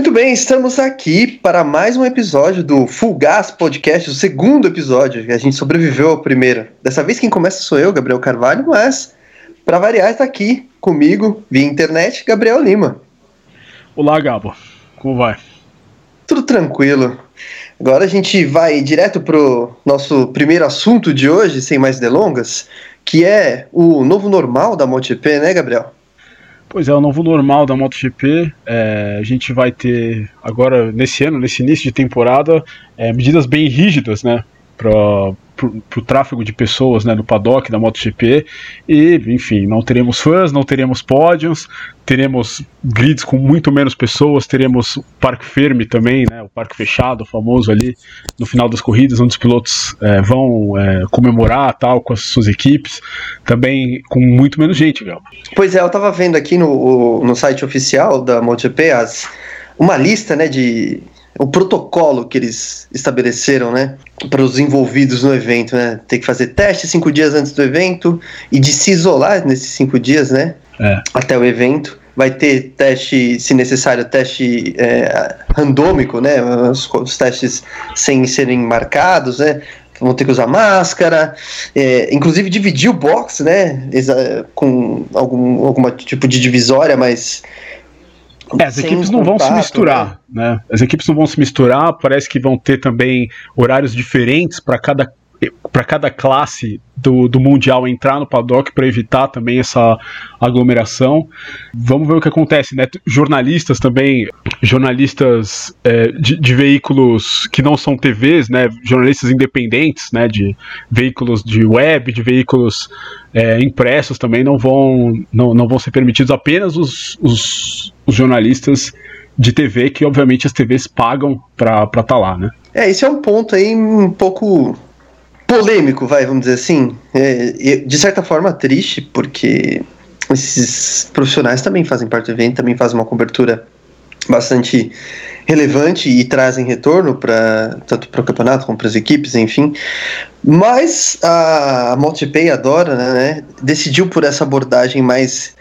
Muito bem, estamos aqui para mais um episódio do Full Gas Podcast, o segundo episódio, que a gente sobreviveu ao primeiro. Dessa vez quem começa sou eu, Gabriel Carvalho, mas para variar está aqui comigo via internet, Gabriel Lima. Olá, Gabo. Como vai? Tudo tranquilo. Agora a gente vai direto pro nosso primeiro assunto de hoje, sem mais delongas, que é o novo normal da MotoGP, né, Gabriel? Pois é, o novo normal da MotoGP. É, a gente vai ter agora, nesse ano, nesse início de temporada, é, medidas bem rígidas, né? Para o tráfego de pessoas né, no paddock da MotoGP. E, enfim, não teremos fãs, não teremos pódios, teremos grids com muito menos pessoas, teremos parque firme também, né, o parque fechado, famoso ali, no final das corridas, onde os pilotos é, vão é, comemorar tal com as suas equipes, também com muito menos gente, Gal. Pois é, eu estava vendo aqui no, no site oficial da MotoGP as, uma lista né, de o protocolo que eles estabeleceram, né, para os envolvidos no evento, né, ter que fazer teste cinco dias antes do evento e de se isolar nesses cinco dias, né, é. até o evento. Vai ter teste, se necessário, teste é, randômico, né, os, os, testes sem serem marcados, né, vão ter que usar máscara, é, inclusive dividir o box, né, com algum alguma tipo de divisória, mas é, as equipes não vão se misturar, né? né? As equipes não vão se misturar, parece que vão ter também horários diferentes para cada para cada classe do, do Mundial entrar no paddock para evitar também essa aglomeração. Vamos ver o que acontece, né? Jornalistas também, jornalistas é, de, de, veículos que não são TVs, né? Jornalistas independentes, né? De veículos de web, de veículos é, impressos também não vão, não, não vão ser permitidos apenas os, os, os jornalistas de TV, que obviamente as TVs pagam para estar tá lá, né? É, esse é um ponto aí um pouco polêmico, vai, vamos dizer assim. É, de certa forma triste, porque esses profissionais também fazem parte do evento, também fazem uma cobertura bastante relevante e trazem retorno para tanto para o campeonato como para as equipes, enfim. Mas a, MotoGP adora, né, decidiu por essa abordagem mais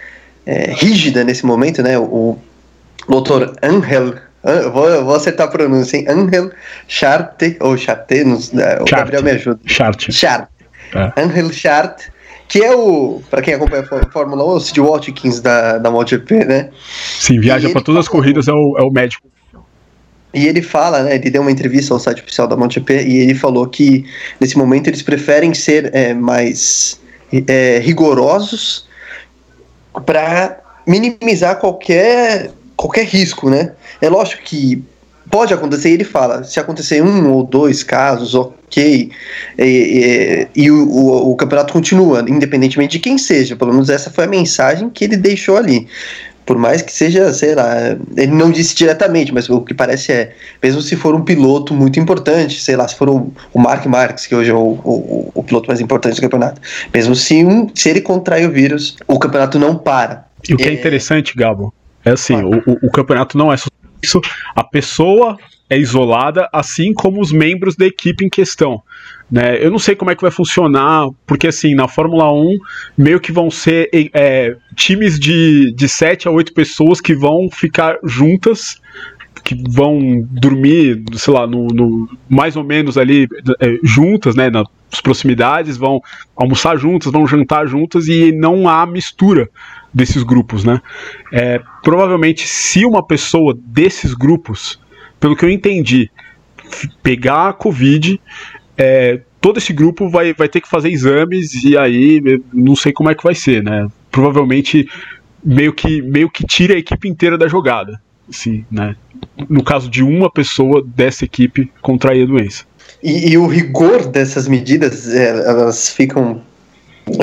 é, rígida nesse momento, né? O, o Dr. Angel Vou, vou acertar a pronúncia, hein? Angel Charte, ou Charte, no, é, o Gabriel me ajuda. Charte. Charte. É. Angel Charte, que é o, para quem acompanha a Fórmula 1, o Sid Watkins da, da MotoGP, né? Sim, viaja para todas as corridas, é o, é o médico. E ele fala, né? Ele deu uma entrevista ao site oficial da MotoGP e ele falou que nesse momento eles preferem ser é, mais é, rigorosos para minimizar qualquer qualquer risco, né? É lógico que pode acontecer, ele fala, se acontecer um ou dois casos, ok, e, e, e o, o, o, campeonato continua, independentemente de quem seja, pelo menos essa foi a mensagem que ele deixou ali. Por mais que seja, sei lá, ele não disse diretamente, mas o que parece é, mesmo se for um piloto muito importante, sei lá, se for o, o Mark Marques, que hoje é o, o, piloto mais importante do campeonato, mesmo se, um, se ele contrai o vírus, o campeonato não para. E o que é, é interessante, Gabo, é assim, o, o, o campeonato não é só isso, a pessoa é isolada, assim como os membros da equipe em questão. Né? Eu não sei como é que vai funcionar, porque assim, na Fórmula 1, meio que vão ser é, times de, de 7 a 8 pessoas que vão ficar juntas, que vão dormir, sei lá, no, no mais ou menos ali é, juntas, né, nas proximidades, vão almoçar juntas, vão jantar juntas e não há mistura desses grupos, né? É, provavelmente, se uma pessoa desses grupos, pelo que eu entendi, pegar a Covid, é, todo esse grupo vai, vai ter que fazer exames e aí não sei como é que vai ser, né? Provavelmente meio que, meio que tira a equipe inteira da jogada, sim, né? No caso de uma pessoa dessa equipe contrair a doença. E, e o rigor dessas medidas, é, elas ficam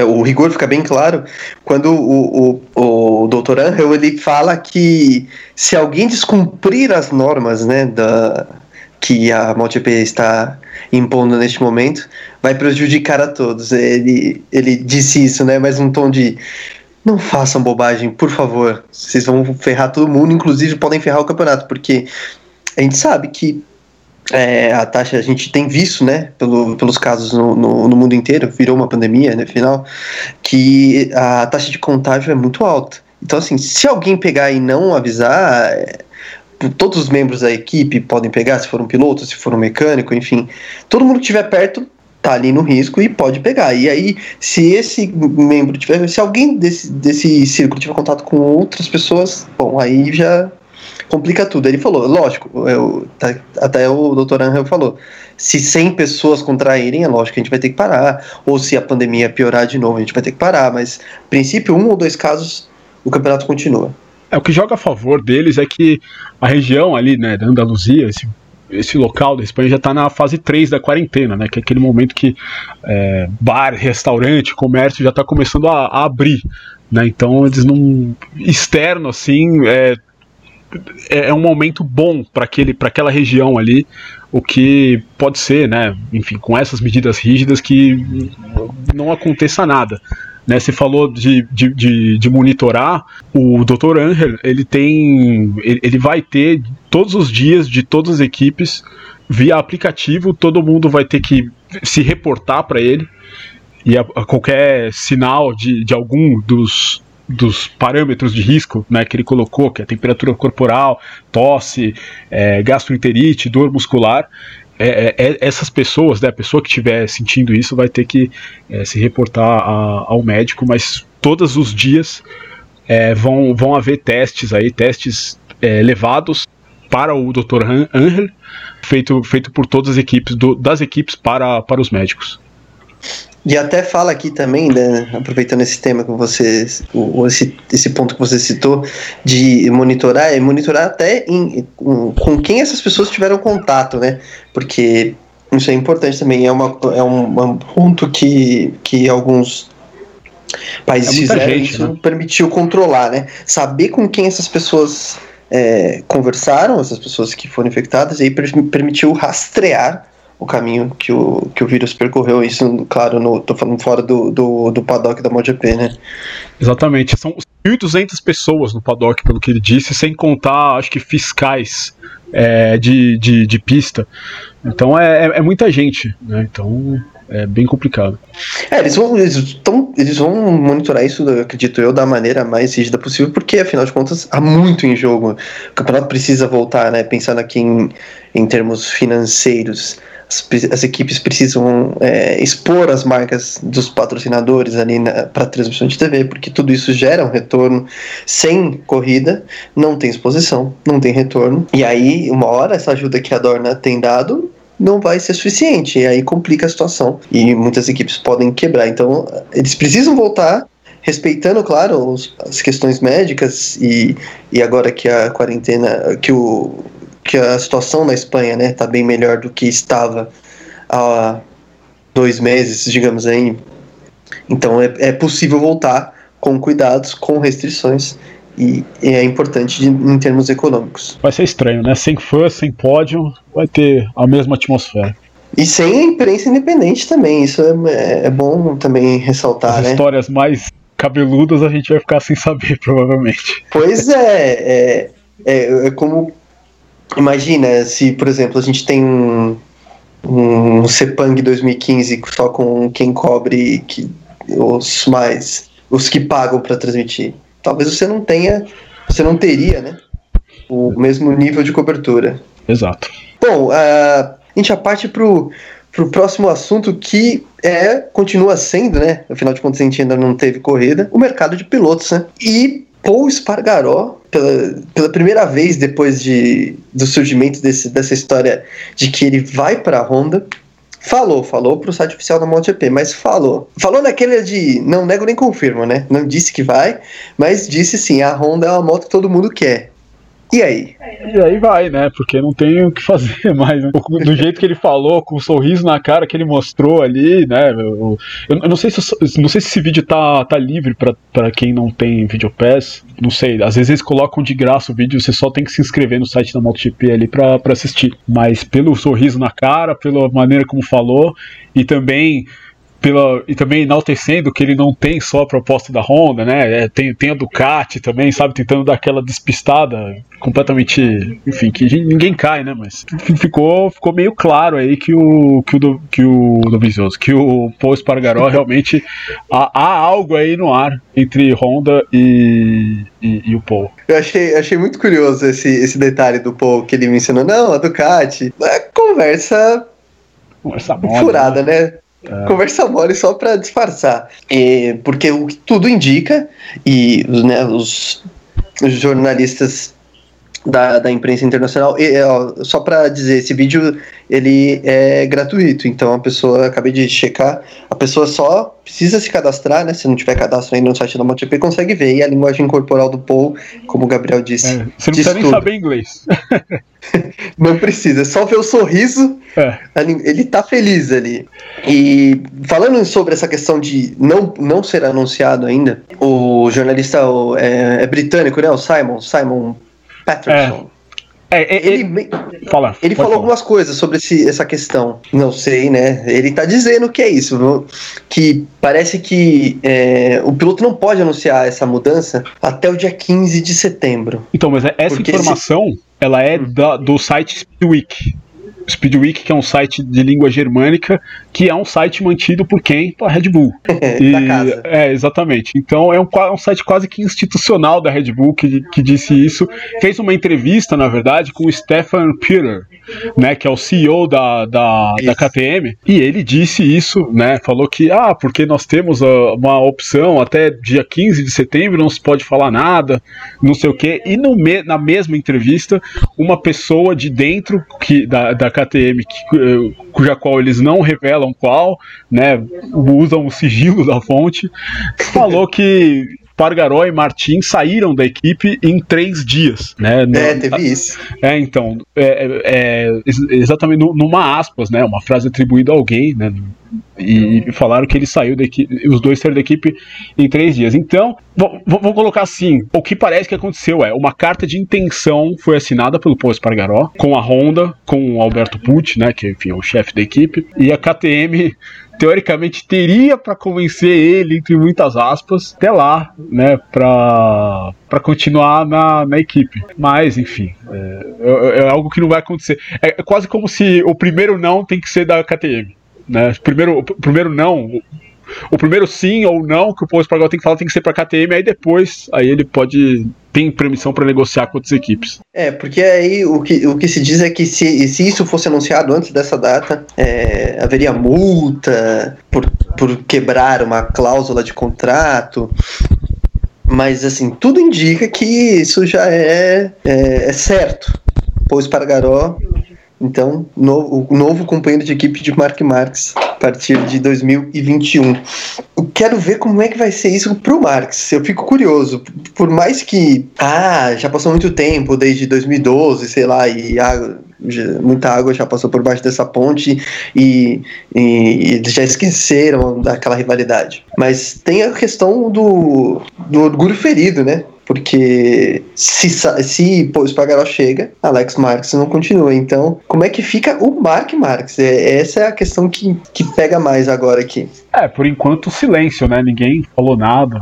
o rigor fica bem claro quando o, o, o Dr. Angel ele fala que se alguém descumprir as normas né, da, que a MotoGP está impondo neste momento, vai prejudicar a todos. Ele, ele disse isso, né, mas um tom de não façam bobagem, por favor. Vocês vão ferrar todo mundo, inclusive podem ferrar o campeonato, porque a gente sabe que é, a taxa, a gente tem visto, né, pelo, pelos casos no, no, no, mundo inteiro, virou uma pandemia, né, final, que a taxa de contágio é muito alta. Então, assim, se alguém pegar e não avisar, é, todos os membros da equipe podem pegar, se for um piloto, se for um mecânico, enfim. Todo mundo que estiver perto tá ali no risco e pode pegar. E aí, se esse membro tiver, se alguém desse, desse círculo tiver contato com outras pessoas, bom, aí já complica tudo. Ele falou, lógico, eu, tá, até o Dr. Angel falou, se 100 pessoas contraírem, é lógico que a gente vai ter que parar, ou se a pandemia piorar de novo, a gente vai ter que parar, mas, princípio, um ou dois casos, o campeonato continua. É, o que joga a favor deles é que a região ali, né, da Andaluzia, esse esse local da Espanha já está na fase 3 da quarentena, né? Que é aquele momento que é, bar, restaurante, comércio já está começando a, a, abrir. Né? Então eles não. externo assim. É, é, é um momento bom para aquela região ali, o que pode ser, né, enfim, com essas medidas rígidas que não aconteça nada. Né, você falou de, de, de, de monitorar, o Dr. Angel, ele tem, ele, ele vai ter todos os dias de todas as equipes via aplicativo, todo mundo vai ter que se reportar para ele e a, a qualquer sinal de, de algum dos, dos parâmetros de risco né, que ele colocou, que é temperatura corporal, tosse, é, gastroenterite, dor muscular, é, é, é, essas pessoas, né, a pessoa que estiver sentindo isso vai ter que é, se reportar a, ao médico, mas todos os dias é, vão, vão haver testes aí, testes levados para o Dr. Angel, feito, feito por todas as equipes, do, das equipes para, para os médicos. E até fala aqui também, né, aproveitando esse tema que você, o, esse, esse ponto que você citou, de monitorar, é monitorar até em, com, com quem essas pessoas tiveram contato, né? Porque isso é importante também, é, uma, é um, um ponto que, que alguns países é fizeram, gente, isso né? permitiu controlar, né? Saber com quem essas pessoas é, conversaram, essas pessoas que foram infectadas, e aí permitiu rastrear o caminho que o, que o vírus percorreu. Isso, claro, no, tô falando fora do, do, do paddock da MotoGP, né? Exatamente. São 1.200 pessoas no paddock, pelo que ele disse, sem contar, acho que, fiscais é, de, de, de, pista. Então é, é, é muita gente, né? Então é bem complicado. É, eles vão, eles, tão, eles vão monitorar isso, acredito eu, da maneira mais rígida possível, porque afinal de contas há muito em jogo. O campeonato precisa voltar, né? Pensando aqui em, em termos financeiros as, as equipes precisam é, expor as marcas dos patrocinadores ali para transmissão de TV, porque tudo isso gera um retorno. Sem corrida, não tem exposição, não tem retorno. E aí, uma hora, essa ajuda que a Dorna tem dado não vai ser suficiente, e aí complica a situação. E muitas equipes podem quebrar. Então, eles precisam voltar respeitando, claro, os, as questões médicas e, e agora que a quarentena, que o, que a situação na Espanha né, está bem melhor do que estava há dois meses, digamos aí. Então é, é possível voltar com cuidados, com restrições, e, e é importante de, em termos econômicos. Vai ser estranho, né? Sem fã, sem pódio, vai ter a mesma atmosfera. E sem a imprensa independente também, isso é, é bom também ressaltar, As né? histórias mais cabeludas a gente vai ficar sem saber, provavelmente. Pois é, é, é, é como Imagina se, por exemplo, a gente tem um, um Sepang 2015 só com quem cobre que, os mais. os que pagam para transmitir. Talvez você não tenha. Você não teria, né? O mesmo nível de cobertura. Exato. Bom, uh, a gente já parte pro, pro próximo assunto que é continua sendo, né? Afinal de contas, a gente ainda não teve corrida, o mercado de pilotos, né? E Paul Spargaró, pela, pela primeira vez depois de, do surgimento desse, dessa história de que ele vai para a Honda, falou, falou para o site oficial da MotoGP, mas falou. Falou naquele de não nego nem confirmo, né? Não disse que vai, mas disse sim, a Honda é uma moto que todo mundo quer. E aí? E aí vai, né? Porque não tem o que fazer mais. Né? Do jeito que ele falou, com o um sorriso na cara que ele mostrou ali, né? Eu, eu não sei se não sei se esse vídeo tá, tá livre para quem não tem Videopass. Não sei, às vezes eles colocam de graça o vídeo, você só tem que se inscrever no site da MotoGP ali para assistir. Mas pelo sorriso na cara, pela maneira como falou, e também pela, e também enaltecendo que ele não tem só a proposta da Honda, né? É, tem, tem a Ducati também, sabe? Tentando dar aquela despistada completamente. Enfim, que ninguém cai, né? Mas ficou, ficou meio claro aí que o. que o, que o Dovizioso, que o Paul Espargaró realmente. há, há, algo aí no ar entre Honda e, e, e, o Paul. Eu achei, achei muito curioso esse, esse detalhe do Paul que ele mencionou. Não, a Ducati. É conversa. Conversa furada, né? né? É. Conversa mole só para disfarçar. E, porque o que tudo indica, e né, os, os jornalistas da, da imprensa internacional. E, ó, só para dizer, esse vídeo ele é gratuito, então a pessoa, acabei de checar, a pessoa só precisa se cadastrar, né? Se não tiver cadastro ainda no site da MotoGP, consegue ver. E a linguagem corporal do Paul, como o Gabriel disse. É, você não precisa nem saber inglês. não precisa, é só ver o sorriso, é. ele tá feliz ali. E falando sobre essa questão de não, não ser anunciado ainda, o jornalista o, é, é britânico, né? O Simon, Simon Patterson. É, é, é, ele, fala, ele falou falar. algumas coisas sobre esse, essa questão. Não sei, né? Ele tá dizendo que é isso. Que parece que é, o piloto não pode anunciar essa mudança até o dia 15 de setembro. Então, mas essa informação esse... ela é hum. da, do site Speedweek. Speedweek, que é um site de língua germânica, que é um site mantido por quem? Pela Red Bull. e, da casa. É, exatamente. Então é um, um, site quase que institucional da Red Bull que, que disse isso. Fez uma entrevista, na verdade, com o Stefan Peter, né, que é o CEO da, da, da KTM, e ele disse isso, né, falou que, ah, porque nós temos uh, uma opção até dia 15 de setembro, não se pode falar nada, não sei o quê, e no na mesma entrevista, uma pessoa de dentro que, da, da KTM, que, uh, cuja qual eles não revelam qual, né, usam o sigilo da fonte, falou que Pargaró e Martin saíram da equipe em três dias. Né? No, é, teve isso. É, então, é, é, exatamente numa aspas, né? Uma frase atribuída a alguém, né? E, falaram que ele saiu da equipe, os dois saíram da equipe em três dias. Então, vou, colocar assim: o que parece que aconteceu é uma carta de intenção foi assinada pelo Paul Espargaró com a Honda, com o Alberto Pucci, né? Que enfim, é o chefe da equipe, e a KTM teoricamente teria para convencer ele, entre muitas aspas, até lá, né, para para continuar na, na equipe. Mas, enfim, é, é, é, algo que não vai acontecer. É quase como se o primeiro não tem que ser da KTM. Né? Primeiro, primeiro não, o primeiro sim ou não que o Paul Espargaro tem que falar tem que ser para KTM, aí depois aí ele pode tem permissão para negociar com outras equipes. É, porque aí o que, o que se diz é que se, se isso fosse anunciado antes dessa data, é, haveria multa por, por quebrar uma cláusula de contrato. Mas assim, tudo indica que isso já é, é, é certo. Paul Espargaró então, o novo companheiro de equipe de Mark Marques a partir de 2021. Eu quero ver como é que vai ser isso pro Marques. Eu fico curioso. Por mais que, ah, já passou muito tempo, desde 2012, sei lá, e a, já, muita água já passou por baixo dessa ponte e, e, eles já esqueceram daquela rivalidade. Mas tem a questão do, do orgulho ferido, né? Porque se, se o Spagaró chega, Alex Marques não continua. Então, como é que fica o Mark Marques? É, essa é a questão que, que pega mais agora aqui. É, por enquanto silêncio, né? Ninguém falou nada.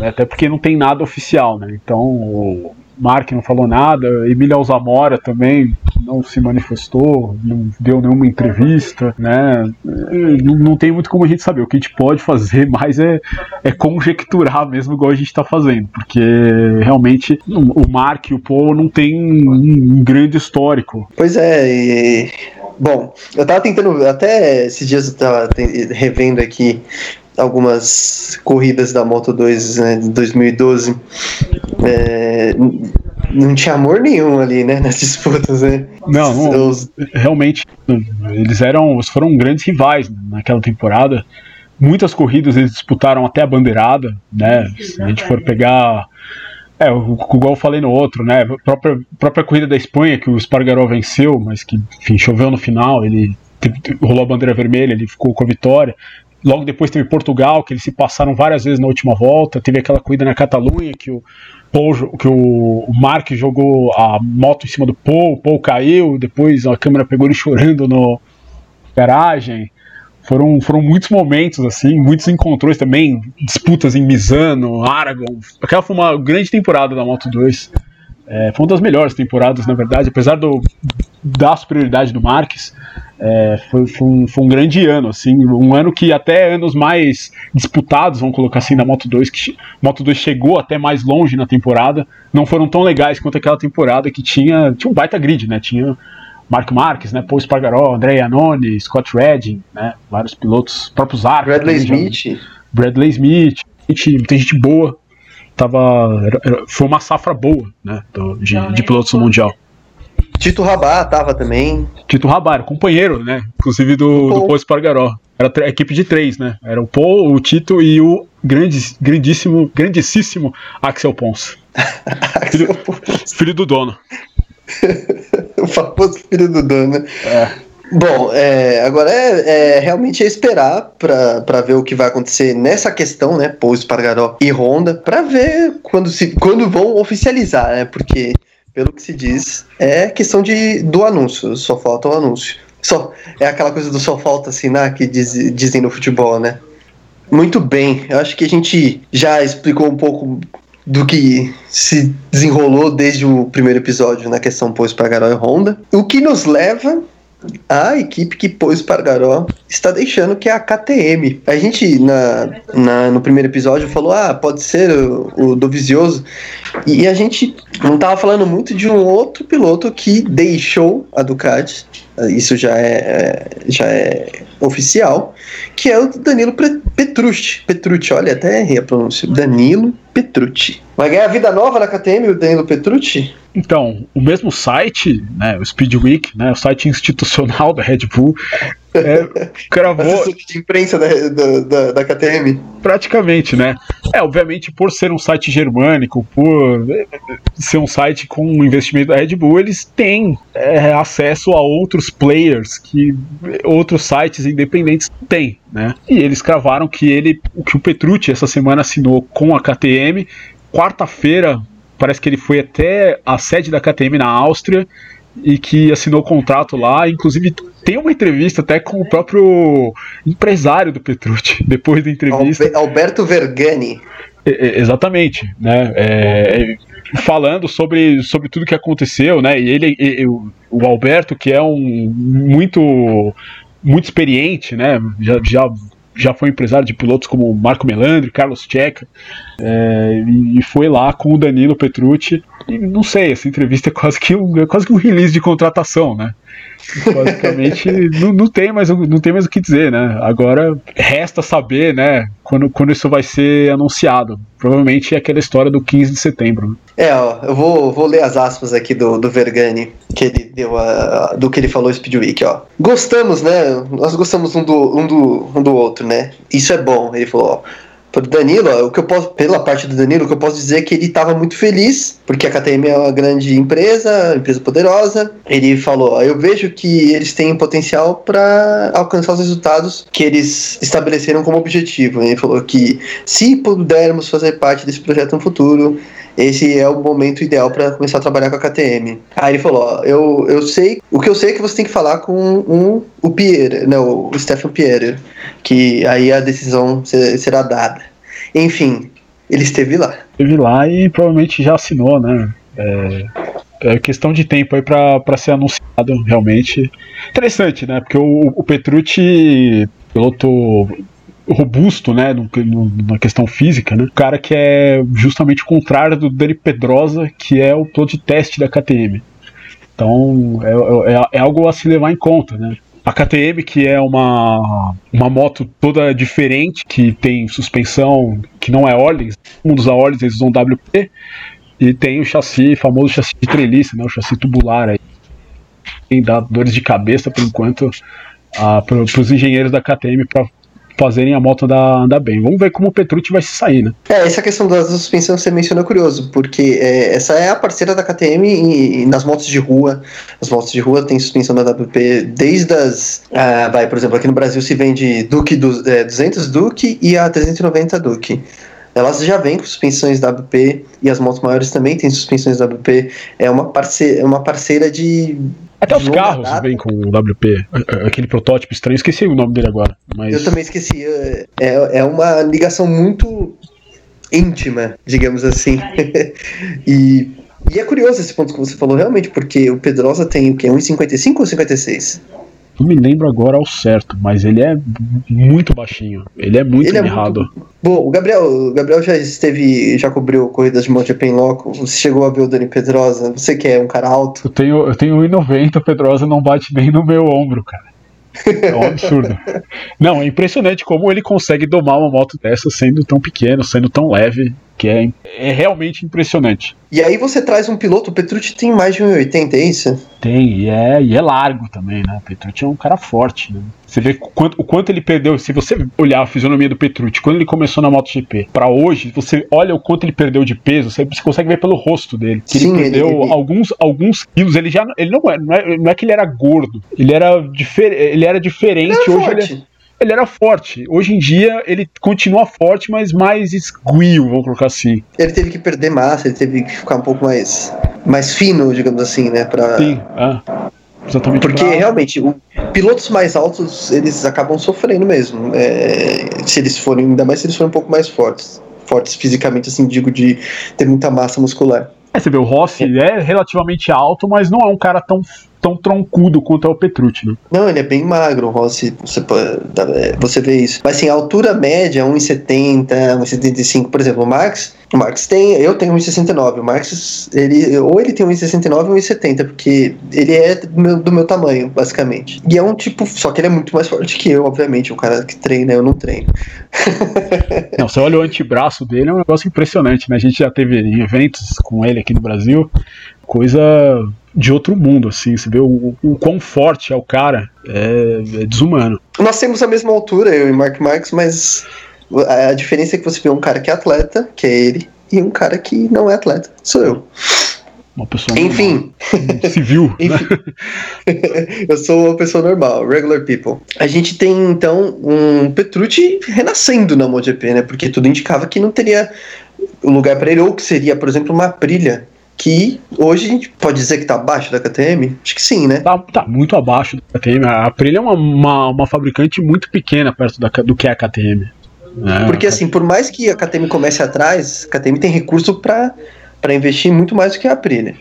Até porque não tem nada oficial, né? Então, Mark não falou nada, Emília Alzamora também não se manifestou, não deu nenhuma entrevista, né? Não, não, tem muito como a gente saber. O que a gente pode fazer mais é, é conjecturar mesmo, igual a gente está fazendo, porque realmente o Mark e o Paul não tem um, grande histórico. Pois é, e Bom, eu tava tentando, até esses dias eu tava revendo aqui algumas corridas da Moto 2 né, de 2012, é, não tinha amor nenhum ali, né, nas disputas, né? Não, não Os... realmente, eles eram, eles foram grandes rivais naquela temporada. Muitas corridas eles disputaram até a bandeirada, né? Se a gente for pegar é, igual eu falei no outro, né? A própria, própria corrida da Espanha, que o Spargaró venceu, mas que, enfim, choveu no final, ele rolou a bandeira vermelha, ele ficou com a vitória. Logo depois teve Portugal, que eles se passaram várias vezes na última volta. Teve aquela corrida na Catalunha que o Paul, que o Mark jogou a moto em cima do Paul, o Paul caiu, depois a câmera pegou ele chorando no garagem. Foram, foram muitos momentos, assim, muitos encontrões também, disputas em Misano, Aragon. Aquela foi uma grande temporada da Moto 2. É, foi uma das melhores temporadas, na verdade, apesar do, da superioridade do Marques. É, foi, foi, um, foi, um, grande ano, assim, um ano que até anos mais disputados, vamos colocar assim, na Moto 2, que Moto 2 chegou até mais longe na temporada, não foram tão legais quanto aquela temporada que tinha, tinha um baita grid, né? Tinha Marco Marques, né? Paul Spargaró, André Iannone, Scott Redding, né? Vários pilotos, próprios Arcos. Bradley Smith. Bradley Smith, gente, tem gente boa. Tava, era, era, foi uma safra boa, né? Do, de, de pilotos no Mundial. Tito Rabá tava também. Tito Rabá, era companheiro, né? Inclusive do, do Paul Spargaró. Era a equipe de três, né? Era o Paul, o Tito e o grande, grandíssimo, grandíssimo Axel Pons. filho, filho do dono. o famoso filho do dono, né? É. Bom, é, agora é, é, realmente é esperar para ver o que vai acontecer nessa questão, né? Paul Espargaró e Honda, para ver quando, se, quando vão oficializar, né? Porque, pelo que se diz, é questão de, do anúncio, só falta o anúncio. Só, é aquela coisa do só falta assinar que diz, dizem no futebol, né? Muito bem, eu acho que a gente já explicou um pouco do que se desenrolou desde o primeiro episódio na questão Pôs Pargaró e Honda. O que nos leva à equipe que Pôs Pargaró está deixando, que é a KTM. A gente, na, na no primeiro episódio, falou: ah, pode ser o, o Dovizioso. E a gente não estava falando muito de um outro piloto que deixou a Ducati. Isso já é, é já é oficial, que é o Danilo Petrucci. Petrucci, olha, até errei a pronúncia. Danilo Petrucci. Vai ganhar vida nova na KTM, o Danilo Petrucci? Então, o mesmo site, né, o Speedweek, né, o site institucional da Red Bull, é, cravou. de imprensa da, da, da, KTM. Praticamente, né? É, obviamente, por ser um site germânico, por ser um site com um investimento da Red Bull, eles têm é, acesso a outros players que outros sites independentes têm, né? E eles cravaram que ele, que o Petrucci essa semana assinou com a KTM. Quarta-feira, parece que ele foi até a sede da KTM na Áustria e que assinou o contrato lá, inclusive tem uma entrevista até com o próprio empresário do Petrucci, depois da entrevista. Alberto Vergani. É, exatamente, né? É, falando sobre, sobre tudo que aconteceu, né? E ele, e, o Alberto, que é um muito muito experiente, né? Já, já, já foi empresário de pilotos como Marco Melandri, Carlos Checa, é, e, e foi lá com o Danilo Petrucci. E não sei, essa entrevista é quase que um, é quase que um release de contratação, né? Basicamente, não, não, tem mais, não tem mais o que dizer, né? Agora resta saber, né, quando, quando isso vai ser anunciado. Provavelmente é aquela história do 15 de setembro. É, ó, eu vou, vou ler as aspas aqui do, do Vergani, que ele deu a, do que ele falou Speedweek, ó. Gostamos, né? Nós gostamos um do, um do, um do outro, né? Isso é bom. Ele falou, ó pro Danilo, o que eu posso, pela parte do Danilo, o que eu posso dizer é que ele estava muito feliz, porque a KTM é uma grande empresa, empresa poderosa. Ele falou: eu vejo que eles têm potencial para alcançar os resultados que eles estabeleceram como objetivo. Ele falou que se pudermos fazer parte desse projeto no futuro, esse é o momento ideal para começar a trabalhar com a KTM. Aí ele falou: eu, eu sei, o que eu sei é que você tem que falar com um, o Pierre, né, o Stefan Pierre, que aí a decisão será dada. Enfim, ele esteve lá. Esteve lá e provavelmente já assinou, né? É, é questão de tempo aí para ser anunciado realmente. Interessante, né? Porque o, o Petrucci, piloto robusto, né, no, no, na questão física, né, o cara que é justamente o contrário do Dani Pedrosa, que é o piloto de teste da KTM. Então é, é, é, algo a se levar em conta, né. A KTM, que é uma, uma moto toda diferente, que tem suspensão que não é Orleans, um dos Orleans eles usam WP, e tem o chassi, famoso chassi de treliça, né, o chassi tubular aí. Tem dores de cabeça por enquanto para os engenheiros da KTM para fazerem a moto andar, andar bem. Vamos ver como o Petrucci vai se sair, né? É, essa questão da suspensão que você mencionou é curioso, porque é, essa é a parceira da KTM e, e, nas motos de rua. As motos de rua têm suspensão da WP desde as. Ah, vai, por exemplo, aqui no Brasil se vende Duke do, é, 200 Duke e a 390 Duke elas já vêm com suspensões WP e as motos maiores também têm suspensões WP. É uma, parce uma parceira de Até os carros vêm com o WP, aquele protótipo estranho, esqueci o nome dele agora. Mas... Eu também esqueci. É, é uma ligação muito íntima, digamos assim. e, e é curioso esse ponto que você falou, realmente, porque o Pedrosa tem o quê? 1,55 ou 56? Não me lembro agora ao certo, mas ele é muito baixinho. Ele é muito ele mirrado. É muito... Bom, o Gabriel, o Gabriel já esteve, já cobriu corridas de MotoGP em loco. Você chegou a ver o Dani Pedrosa? Você que é um cara alto? Eu tenho, eu tenho 1,90, o Pedrosa não bate nem no meu ombro, cara. É um absurdo. Não, é impressionante como ele consegue domar uma moto dessa sendo tão pequeno, sendo tão leve que é, é realmente impressionante. E aí você traz um piloto, o Petrucci tem mais de 1,80, é isso? Tem, e é, e é largo também, né? O Petrucci é um cara forte, né? Você vê o quanto, o quanto ele perdeu. Se você olhar a fisionomia do Petrucci, quando ele começou na MotoGP, para hoje, você olha o quanto ele perdeu de peso, você, você consegue ver pelo rosto dele. Que Sim, ele perdeu ele, ele... alguns, alguns quilos. Ele já ele não, é, não, é, não é que ele era gordo, ele era, difer, ele era diferente. Ele era hoje forte. ele é ele era forte. Hoje em dia ele continua forte, mas mais esguio, vamos colocar assim. Ele teve que perder massa, ele teve que ficar um pouco mais, mais fino, digamos assim, né? Pra... Sim, é. Exatamente Porque pra... realmente, o, pilotos mais altos, eles acabam sofrendo mesmo. É, se eles forem, ainda mais se eles forem um pouco mais fortes. Fortes fisicamente, assim, digo, de ter muita massa muscular. É, você vê, o Rossi é. é relativamente alto, mas não é um cara tão tão troncudo quanto é o Petrucci, né? Não, ele é bem magro, o Rossi, você, é, você vê isso. Mas assim, a altura média, 1,70, 1,75, por exemplo, o Max, o Max tem, eu tenho 1,69, o Max, ele, ou ele tem 1,69 ou 1,70, porque ele é do meu, do meu tamanho, basicamente. E é um tipo, só que ele é muito mais forte que eu, obviamente, o cara que treina, eu não treino. não, você olha o antebraço dele, é um negócio impressionante, né? A gente já teve eventos com ele aqui no Brasil, coisa de outro mundo, assim. Você vê o, o quão forte é o cara, é, é, desumano. Nós temos a mesma altura, eu e Mark Marx, mas a diferença é que você vê um cara que é atleta, que é ele, e um cara que não é atleta, sou eu. Uma pessoa Enfim. Normal, civil. Enfim. eu sou uma pessoa normal, regular people. A gente tem então um Petrucci renascendo na MotoGP, né? Porque tudo indicava que não teria lugar para ele, ou que seria, por exemplo, uma Prilha que hoje a gente pode dizer que está abaixo da KTM? Acho que sim, né? Tá, tá muito abaixo da KTM. A Aprilia é uma, uma, uma fabricante muito pequena perto da, do que é a KTM. É, Porque assim, por mais que a KTM comece atrás, a KTM tem recurso para para investir muito mais do que a Aprilia.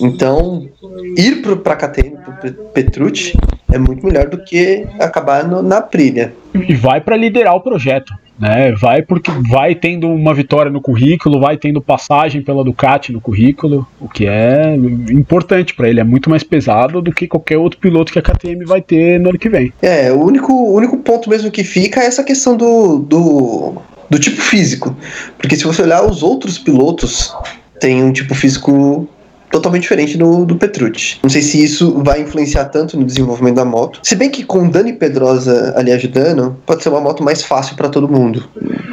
Então, ir para a KTM, para Petrucci, é muito melhor do que acabar no, na Aprilia. E vai para liderar o projeto né? Vai porque vai tendo uma vitória no currículo, vai tendo passagem pela Ducati no currículo, o que é importante para ele, é muito mais pesado do que qualquer outro piloto que a KTM vai ter no ano que vem. É, o único, o único ponto mesmo que fica é essa questão do, do, do tipo físico, porque se você olhar os outros pilotos tem um tipo físico totalmente diferente do, do Petrucci. Não sei se isso vai influenciar tanto no desenvolvimento da moto. Se bem que com Dani Pedrosa ali ajudando, pode ser uma moto mais fácil para todo mundo.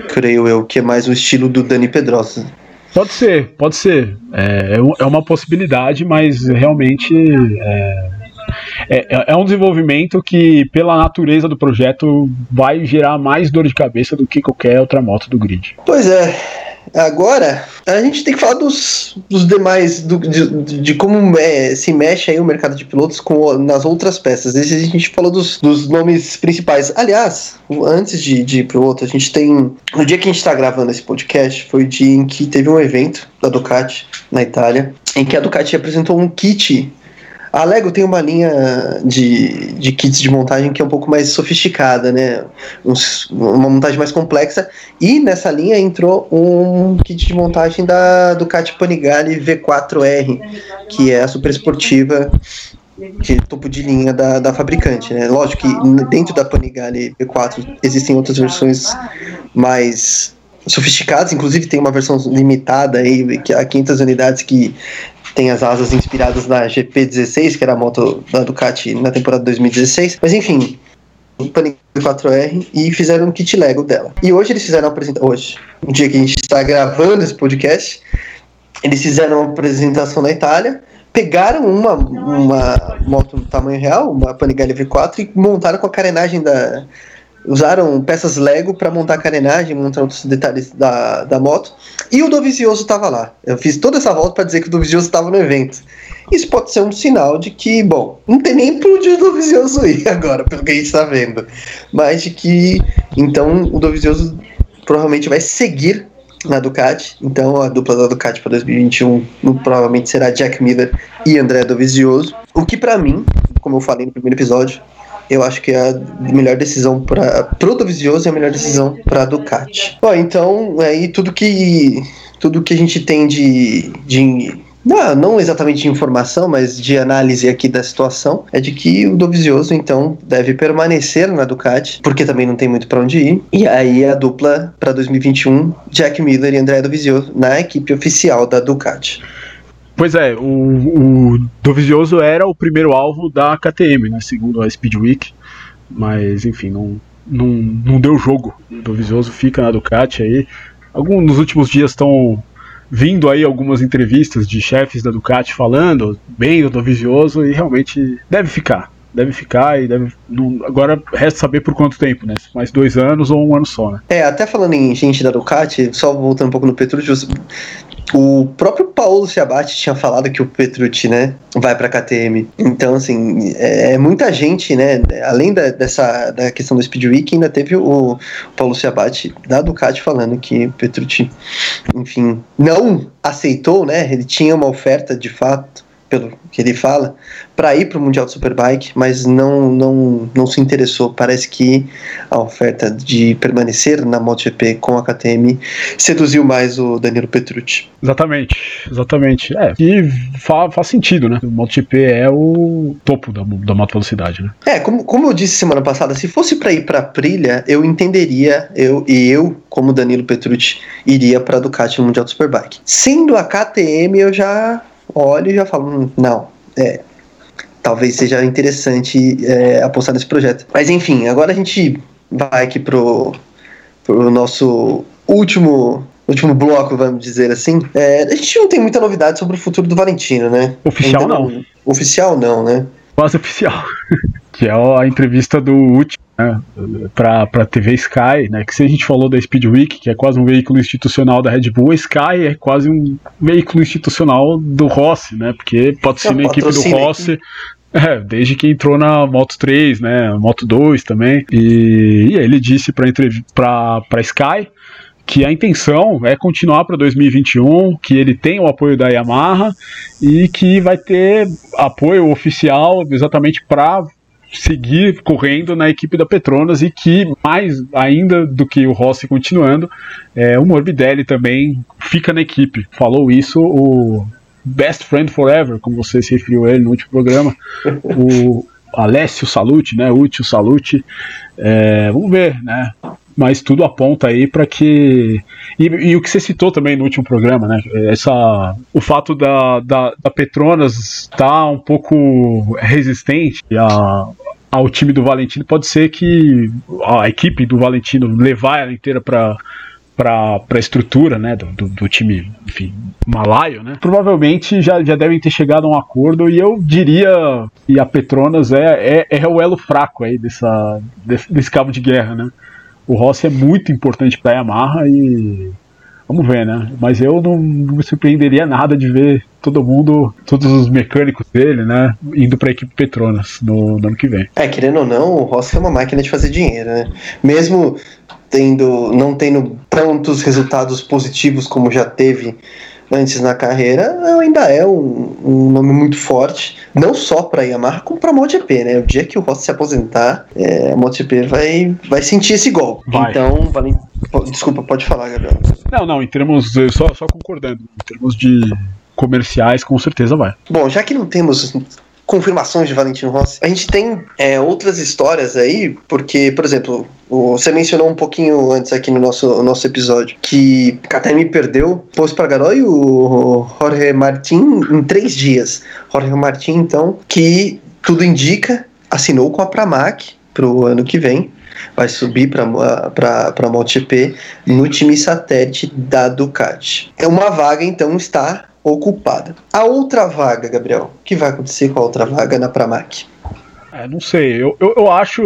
Creio eu, que é mais o estilo do Dani Pedrosa. Pode ser, pode ser. É, é, é uma possibilidade, mas realmente é, é, é, um desenvolvimento que, pela natureza do projeto, vai gerar mais dor de cabeça do que qualquer outra moto do grid. Pois é. Agora, a gente tem que falar dos, dos demais, do, de, de, como é, se mexe aí o mercado de pilotos com, nas outras peças. Esse a gente falou dos, dos nomes principais. Aliás, antes de, de ir pro outro, a gente tem. No dia que a gente está gravando esse podcast, foi o dia em que teve um evento da Ducati na Itália, em que a Ducati apresentou um kit a Lego tem uma linha de, de kits de montagem que é um pouco mais sofisticada, né? Uns, uma montagem mais complexa. E nessa linha entrou um kit de montagem da Ducati Panigale V4R, que é a super esportiva de topo de linha da, da fabricante, né? Lógico que dentro da Panigale V4 existem outras versões mais sofisticadas, inclusive tem uma versão limitada aí, que a 500 unidades que tem as asas inspiradas na GP16, que era a moto da Ducati na temporada 2016. Mas enfim, Panigale 4R e fizeram um kit Lego dela. E hoje eles fizeram apresentação. Hoje, no dia que a gente está gravando esse podcast, eles fizeram uma apresentação na Itália. Pegaram uma, uma moto do tamanho real, uma Panigale V4, e montaram com a carenagem da, usaram peças Lego para montar a carenagem, montar outros detalhes da, da moto. E o Dovizioso estava lá. Eu fiz toda essa volta para dizer que o Dovizioso estava no evento. Isso pode ser um sinal de que, bom, não tem nem para onde o Dovizioso ir agora, pelo que a gente está vendo. Mas de que, então, o Dovizioso provavelmente vai seguir na Ducati. Então a dupla da Ducati para 2021 provavelmente será Jack Miller e André Dovizioso. O que para mim, como eu falei no primeiro episódio, eu acho que é a melhor decisão para pro Dovizioso e a melhor decisão para Ducati. Então aí tudo que tudo que a gente tem de, de não, não exatamente de informação, mas de análise aqui da situação, é de que o Dovizioso, então, deve permanecer na Ducati, porque também não tem muito para onde ir. E aí a dupla para 2021, Jack Miller e André Dovizioso, na equipe oficial da Ducati. Pois é, o, o Dovizioso era o primeiro alvo da KTM, né, segundo a Speedweek, mas enfim, não, não, não deu jogo. O Dovizioso fica na Ducati aí. Alguns nos últimos dias estão vindo aí algumas entrevistas de chefes da Ducati falando bem do Dovizioso e realmente deve ficar. Deve ficar e deve. Não, agora resta saber por quanto tempo, né? Mais dois anos ou um ano só, né? É, até falando em gente da Ducati, só voltando um pouco no Petrucci, o próprio Paulo Ciabatti tinha falado que o Petrucci, né, vai para KTM. Então, assim, é, é, muita gente, né, além da, dessa da questão do Speed Week, ainda teve o Paulo Ciabatti da Ducati falando que o Petrucci, enfim, não aceitou, né, ele tinha uma oferta de fato pelo que ele fala, para ir para o Mundial de Superbike, mas não, não, não se interessou. Parece que a oferta de permanecer na MotoGP com a KTM seduziu mais o Danilo Petrucci. Exatamente, exatamente. É, e fa faz sentido, né? O MotoGP é o topo da, da moto velocidade, né? É, como, como eu disse semana passada, se fosse para ir para Aprilia, eu entenderia, eu e eu, como Danilo Petrucci, iria para a Ducati no Mundial de Superbike. Sendo a KTM, eu já olho e já falo, hum, não, é, talvez seja interessante é, apostar nesse projeto. Mas enfim, agora a gente vai aqui pro, pro nosso último último bloco, vamos dizer assim. É, a gente não tem muita novidade sobre o futuro do Valentino, né? Oficial não. não. Oficial não, né? Quase oficial. que é a entrevista do último né, para a TV Sky, né, que se a gente falou da Speed Week, que é quase um veículo institucional da Red Bull, a Sky é quase um veículo institucional do Rossi, né, porque pode ser na equipe do Rossi, é, desde que entrou na Moto 3, né, Moto 2 também, e, e ele disse para para Sky que a intenção é continuar para 2021, que ele tem o apoio da Yamaha e que vai ter apoio oficial exatamente para seguir correndo na equipe da Petronas e que, mais ainda do que o Rossi continuando, é, o Morbidelli também fica na equipe. Falou isso o Best Friend Forever, como você se referiu a ele no último programa, o Alessio Salute, né, Útil Salute. É, vamos ver, né? Mas tudo aponta aí para que e, e, o que você citou também no último programa, né? Essa, o fato da, da, da Petronas estar tá um pouco resistente a, ao time do Valentino pode ser que a equipe do Valentino levar ela inteira para para a estrutura né, do, do, do, time enfim, malaio, né, provavelmente já, já devem ter chegado a um acordo e eu diria que a Petronas é, é, é o elo fraco aí dessa, desse, desse cabo de guerra, né? O Rossi é muito importante para a Yamaha e vamos ver, né? Mas eu não, não, me surpreenderia nada de ver todo mundo, todos os mecânicos dele, né, indo para a equipe Petronas no, no, ano que vem. É, querendo ou não, o Rossi é uma máquina de fazer dinheiro, né? Mesmo tendo, não tendo tantos resultados positivos como já teve antes na carreira, ainda é um, um nome muito forte, não só para Yamaha, como para a MotoGP, né? O dia que o Rossi se aposentar, é, a MotoGP vai, vai sentir esse golpe. Vai. Então, desculpa, pode falar, Gabriel. Não, não, em termos, só, só concordando, em termos de comerciais, com certeza vai. Bom, já que não temos confirmações de Valentino Rossi. A gente tem é, outras histórias aí, porque, por exemplo, você mencionou um pouquinho antes aqui no nosso, nosso episódio que KTM perdeu Posto Espargaró e o Jorge Martin em três dias. Jorge Martin, então, que tudo indica, assinou com a Pramac para o ano que vem vai subir para a MotoGP no time satélite da Ducati. É uma vaga, então, está ocupada. A outra vaga, Gabriel, o que vai acontecer com a outra vaga na Pramac? É, não sei, eu, eu, eu acho.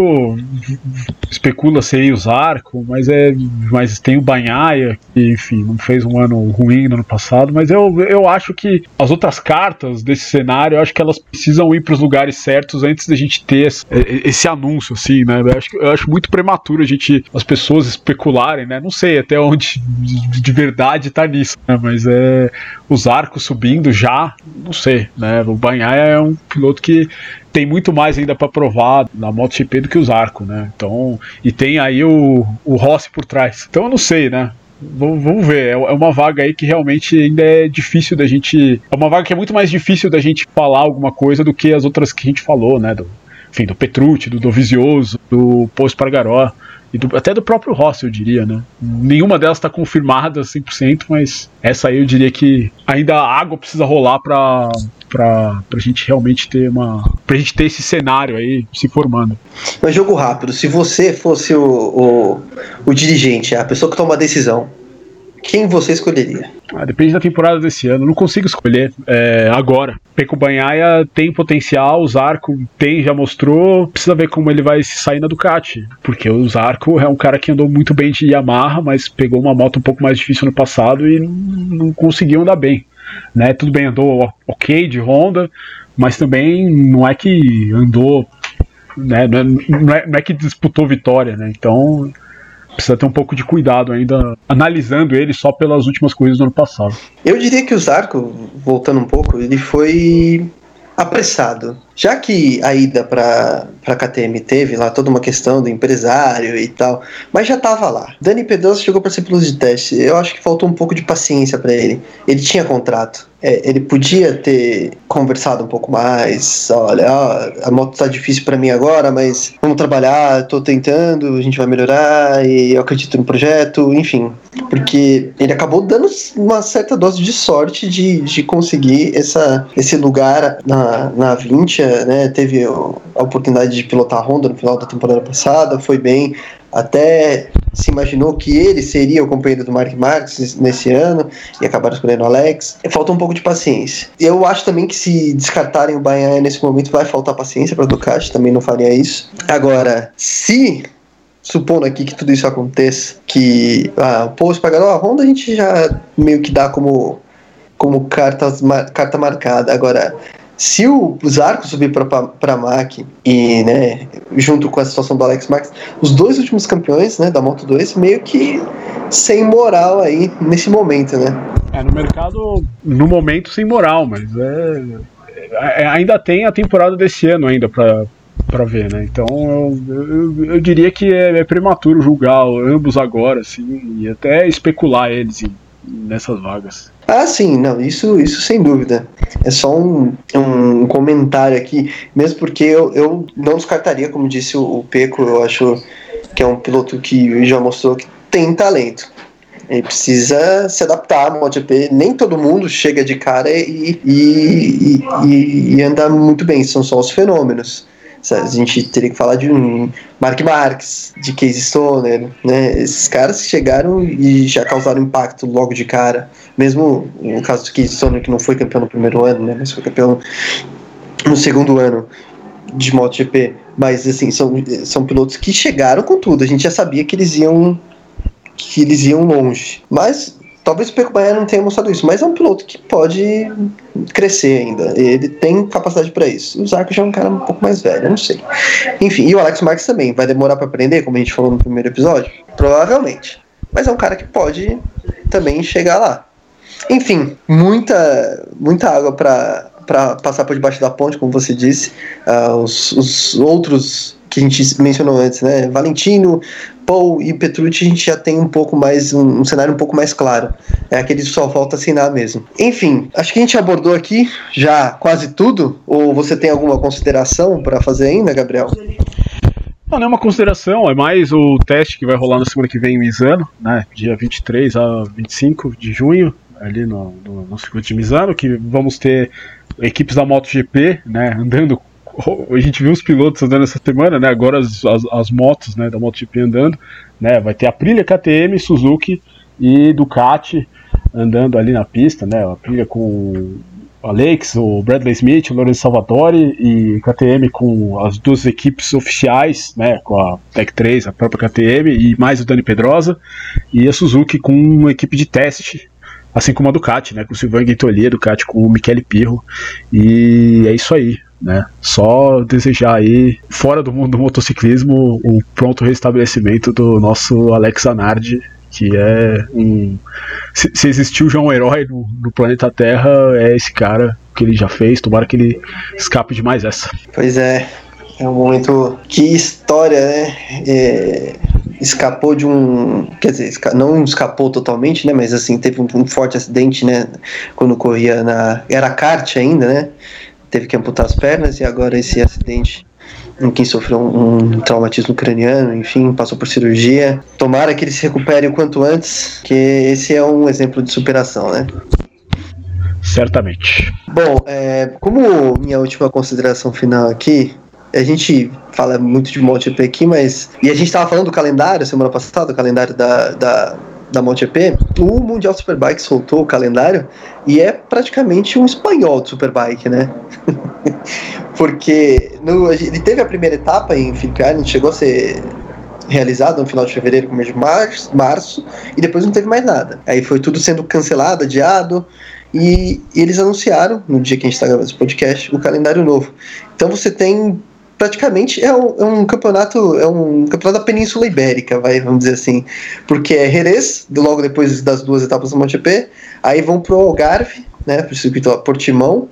Especula-se aí o Zarco, mas é. Mas tem o Banhaia, que, enfim, não fez um ano ruim no ano passado, mas eu, eu acho que as outras cartas desse cenário, eu acho que elas precisam ir para os lugares certos antes da gente ter esse, esse anúncio, assim, né? Eu acho, eu acho muito prematuro a gente, as pessoas especularem, né? Não sei até onde de verdade tá nisso, né? Mas é. Os arcos subindo já, não sei, né? O Banhaia é um piloto que tem muito mais ainda para provar na MotoGP do que os arcos, né? Então, e tem aí o, o Rossi por trás. Então eu não sei, né? Vamos ver, é, é uma vaga aí que realmente ainda é difícil da gente. É uma vaga que é muito mais difícil da gente falar alguma coisa do que as outras que a gente falou, né? Do, enfim, do Petrucci, do Dovizioso, do Poço Pargaró e do, até do próprio Rossi, eu diria, né? Nenhuma delas está confirmada 100%, mas essa aí eu diria que ainda a água precisa rolar para para a gente realmente ter uma pra gente ter esse cenário aí se formando. Mas jogo rápido, se você fosse o, o, o dirigente, a pessoa que toma a decisão, quem você escolheria? Ah, depende da temporada desse ano. Não consigo escolher é, agora. Peco Banhaia tem potencial, o Zarco tem, já mostrou. Precisa ver como ele vai se sair na Ducati. Porque o Zarco é um cara que andou muito bem de Yamaha, mas pegou uma moto um pouco mais difícil no passado e não, não conseguiu andar bem. Né? Tudo bem, andou ok de Honda, mas também não é que andou. Né? Não, é, não, é, não é que disputou vitória, né? Então precisa ter um pouco de cuidado ainda, analisando ele só pelas últimas coisas do ano passado. Eu diria que o Zarco, voltando um pouco, ele foi apressado. Já que a ida para a KTM teve lá toda uma questão do empresário e tal, mas já estava lá. Dani Pedrosa chegou para ser piloto de teste. Eu acho que faltou um pouco de paciência para ele. Ele tinha contrato. É, ele podia ter conversado um pouco mais. Olha, ó, a moto tá difícil para mim agora, mas vamos trabalhar, tô tentando, a gente vai melhorar e eu acredito no projeto, enfim. Porque ele acabou dando uma certa dose de sorte de, de conseguir essa, esse lugar na, na 20 né, teve a oportunidade de pilotar a Honda no final da temporada passada, foi bem, até se imaginou que ele seria o companheiro do Mark Marques nesse ano e acabaram escolhendo o Alex. Falta um pouco de paciência. Eu acho também que se descartarem o Bahia nesse momento vai faltar paciência para Ducati, também não faria isso. Agora, se supondo aqui que tudo isso aconteça, que ah, o Post pagará a Honda a gente já meio que dá como como cartas, carta marcada. Agora, se o Zarco subir para MAC e, né, junto com a situação do Alex Max, os dois últimos campeões, né, da Moto 2, meio que sem moral aí nesse momento, né? É, no mercado, no momento, sem moral, mas é, é ainda tem a temporada desse ano ainda para para ver, né? Então eu, eu, eu diria que é, é, prematuro julgar ambos agora, assim, e até especular eles nessas vagas. Ah, sim, não, isso, isso sem dúvida. É só um, um comentário aqui, mesmo porque eu, eu não descartaria, como disse o, o Peco, eu acho que é um piloto que já mostrou que tem talento. Ele precisa se adaptar à MotoGP. Nem todo mundo chega de cara e, e, e, e anda muito bem, são só os fenômenos. A gente teria que falar de um Mark Marques, de Casey Stoner, né? Esses caras chegaram e já causaram impacto logo de cara. Mesmo no caso do Casey Stoner, que não foi campeão no primeiro ano, né? Mas foi campeão no segundo ano de MotoGP. Mas, assim, são, são pilotos que chegaram com tudo. A gente já sabia que eles iam que eles iam longe. Mas Talvez o Peco Banhaia não tenha mostrado isso, mas é um piloto que pode crescer ainda. Ele tem capacidade para isso. O Zarco já é um cara um pouco mais velho, não sei. Enfim, e o Alex Marques também. Vai demorar para aprender, como a gente falou no primeiro episódio? Provavelmente. Mas é um cara que pode também chegar lá. Enfim, muita, muita água para passar por debaixo da ponte, como você disse. Uh, os, os outros que a gente mencionou antes, né? Valentino, Paul e Petrucci a gente já tem um pouco mais, um, um, cenário um pouco mais claro. É aquele que só volta a assinar mesmo. Enfim, acho que a gente abordou aqui já quase tudo. Ou você tem alguma consideração para fazer ainda, Gabriel? Não, não é uma consideração, é mais o teste que vai rolar na semana que vem em Misano, né? Dia 23 a 25 de junho, ali no, no, no circuito de Misano, que vamos ter equipes da MotoGP, né, andando a gente viu os pilotos andando essa semana, né? Agora as, as, as motos né, da MotoGP andando, né? Vai ter a Aprilia, KTM, Suzuki e Ducati andando ali na pista, né? A Aprilia com Alex, o Bradley Smith, o Lourenço Salvatore e KTM com as duas equipes oficiais, né, com a Tech 3, a própria KTM e mais o Dani Pedrosa, e a Suzuki com uma equipe de teste, assim como a Ducati, né, com o Silvan Guitolier, Ducati com o Michele Pirro, e é isso aí. Né? Só desejar aí, fora do mundo do motociclismo, o pronto restabelecimento do nosso Alex Zanardi, que é um. Se, se existiu já um herói no, no, planeta Terra, é esse cara que ele já fez. Tomara que ele escape de mais essa. Pois é, é um momento. Que história, né? É, escapou de um. Quer dizer, não escapou totalmente, né? Mas assim, teve um, um forte acidente, né? Quando corria na. Era kart ainda, né? Teve que amputar as pernas e agora esse acidente em quem sofreu um, um, traumatismo craniano, enfim, passou por cirurgia. Tomara que ele se recupere o quanto antes, que esse é um exemplo de superação, né? Certamente. Bom, é, como minha última consideração final aqui, a gente fala muito de MotoGP aqui, mas. E a gente estava falando do calendário semana passada, o calendário da, da, da MotoGP. O Mundial Superbike soltou o calendário e é praticamente um espanhol de Superbike, né? Porque no, ele teve a primeira etapa em Island, chegou a ser realizado no final de fevereiro, começo de março, março, e depois não teve mais nada. Aí foi tudo sendo cancelado, adiado, e, e eles anunciaram, no dia que a gente está gravando esse podcast, o calendário novo. Então você tem praticamente é um, é um, campeonato é um campeonato da Península Ibérica, vai, vamos dizer assim, porque é Jerez, logo depois das duas etapas do MotoGP, aí vão pro Algarve, né, pro circuito Portimão,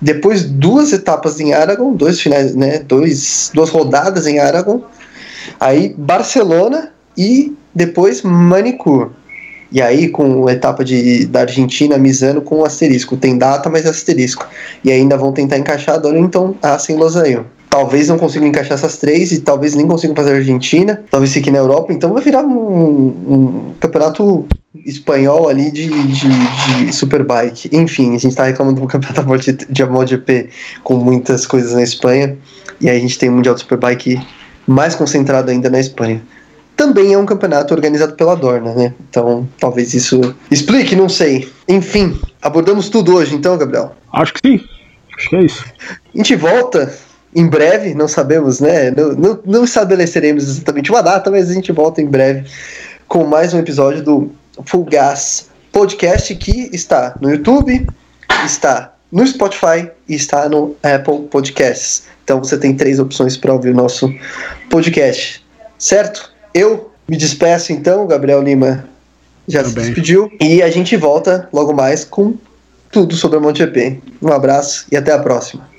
depois duas etapas em Aragon, dois finais, né, dois, duas rodadas em Aragon, aí Barcelona e depois Manicur. E aí, com a etapa de, da Argentina, Misano com asterisco. Tem data, mas é asterisco. E ainda vão tentar encaixar a Donington, Assen e Losanho talvez não consigam encaixar essas três e talvez nem consigam fazer a Argentina, talvez fique na Europa, então vai virar um, um campeonato espanhol ali de, de, de, Superbike. Enfim, a gente está reclamando do campeonato de MotoGP com muitas coisas na Espanha, e aí a gente tem o Mundial de Superbike mais concentrado ainda na Espanha. Também é um campeonato organizado pela Dorna, né? Então, talvez isso explique, não sei. Enfim, abordamos tudo hoje, então, Gabriel? Acho que sim. Acho que é isso. A gente volta em breve, não sabemos, né? Não, não, não, estabeleceremos exatamente uma data, mas a gente volta em breve com mais um episódio do Full Gas Podcast que está no YouTube, está no Spotify e está no Apple Podcasts. Então você tem três opções para ouvir o nosso podcast, certo? Eu me despeço então, Gabriel Lima já Tudo se bem. despediu e a gente volta logo mais com tudo sobre a MotoGP. Um abraço e até a próxima.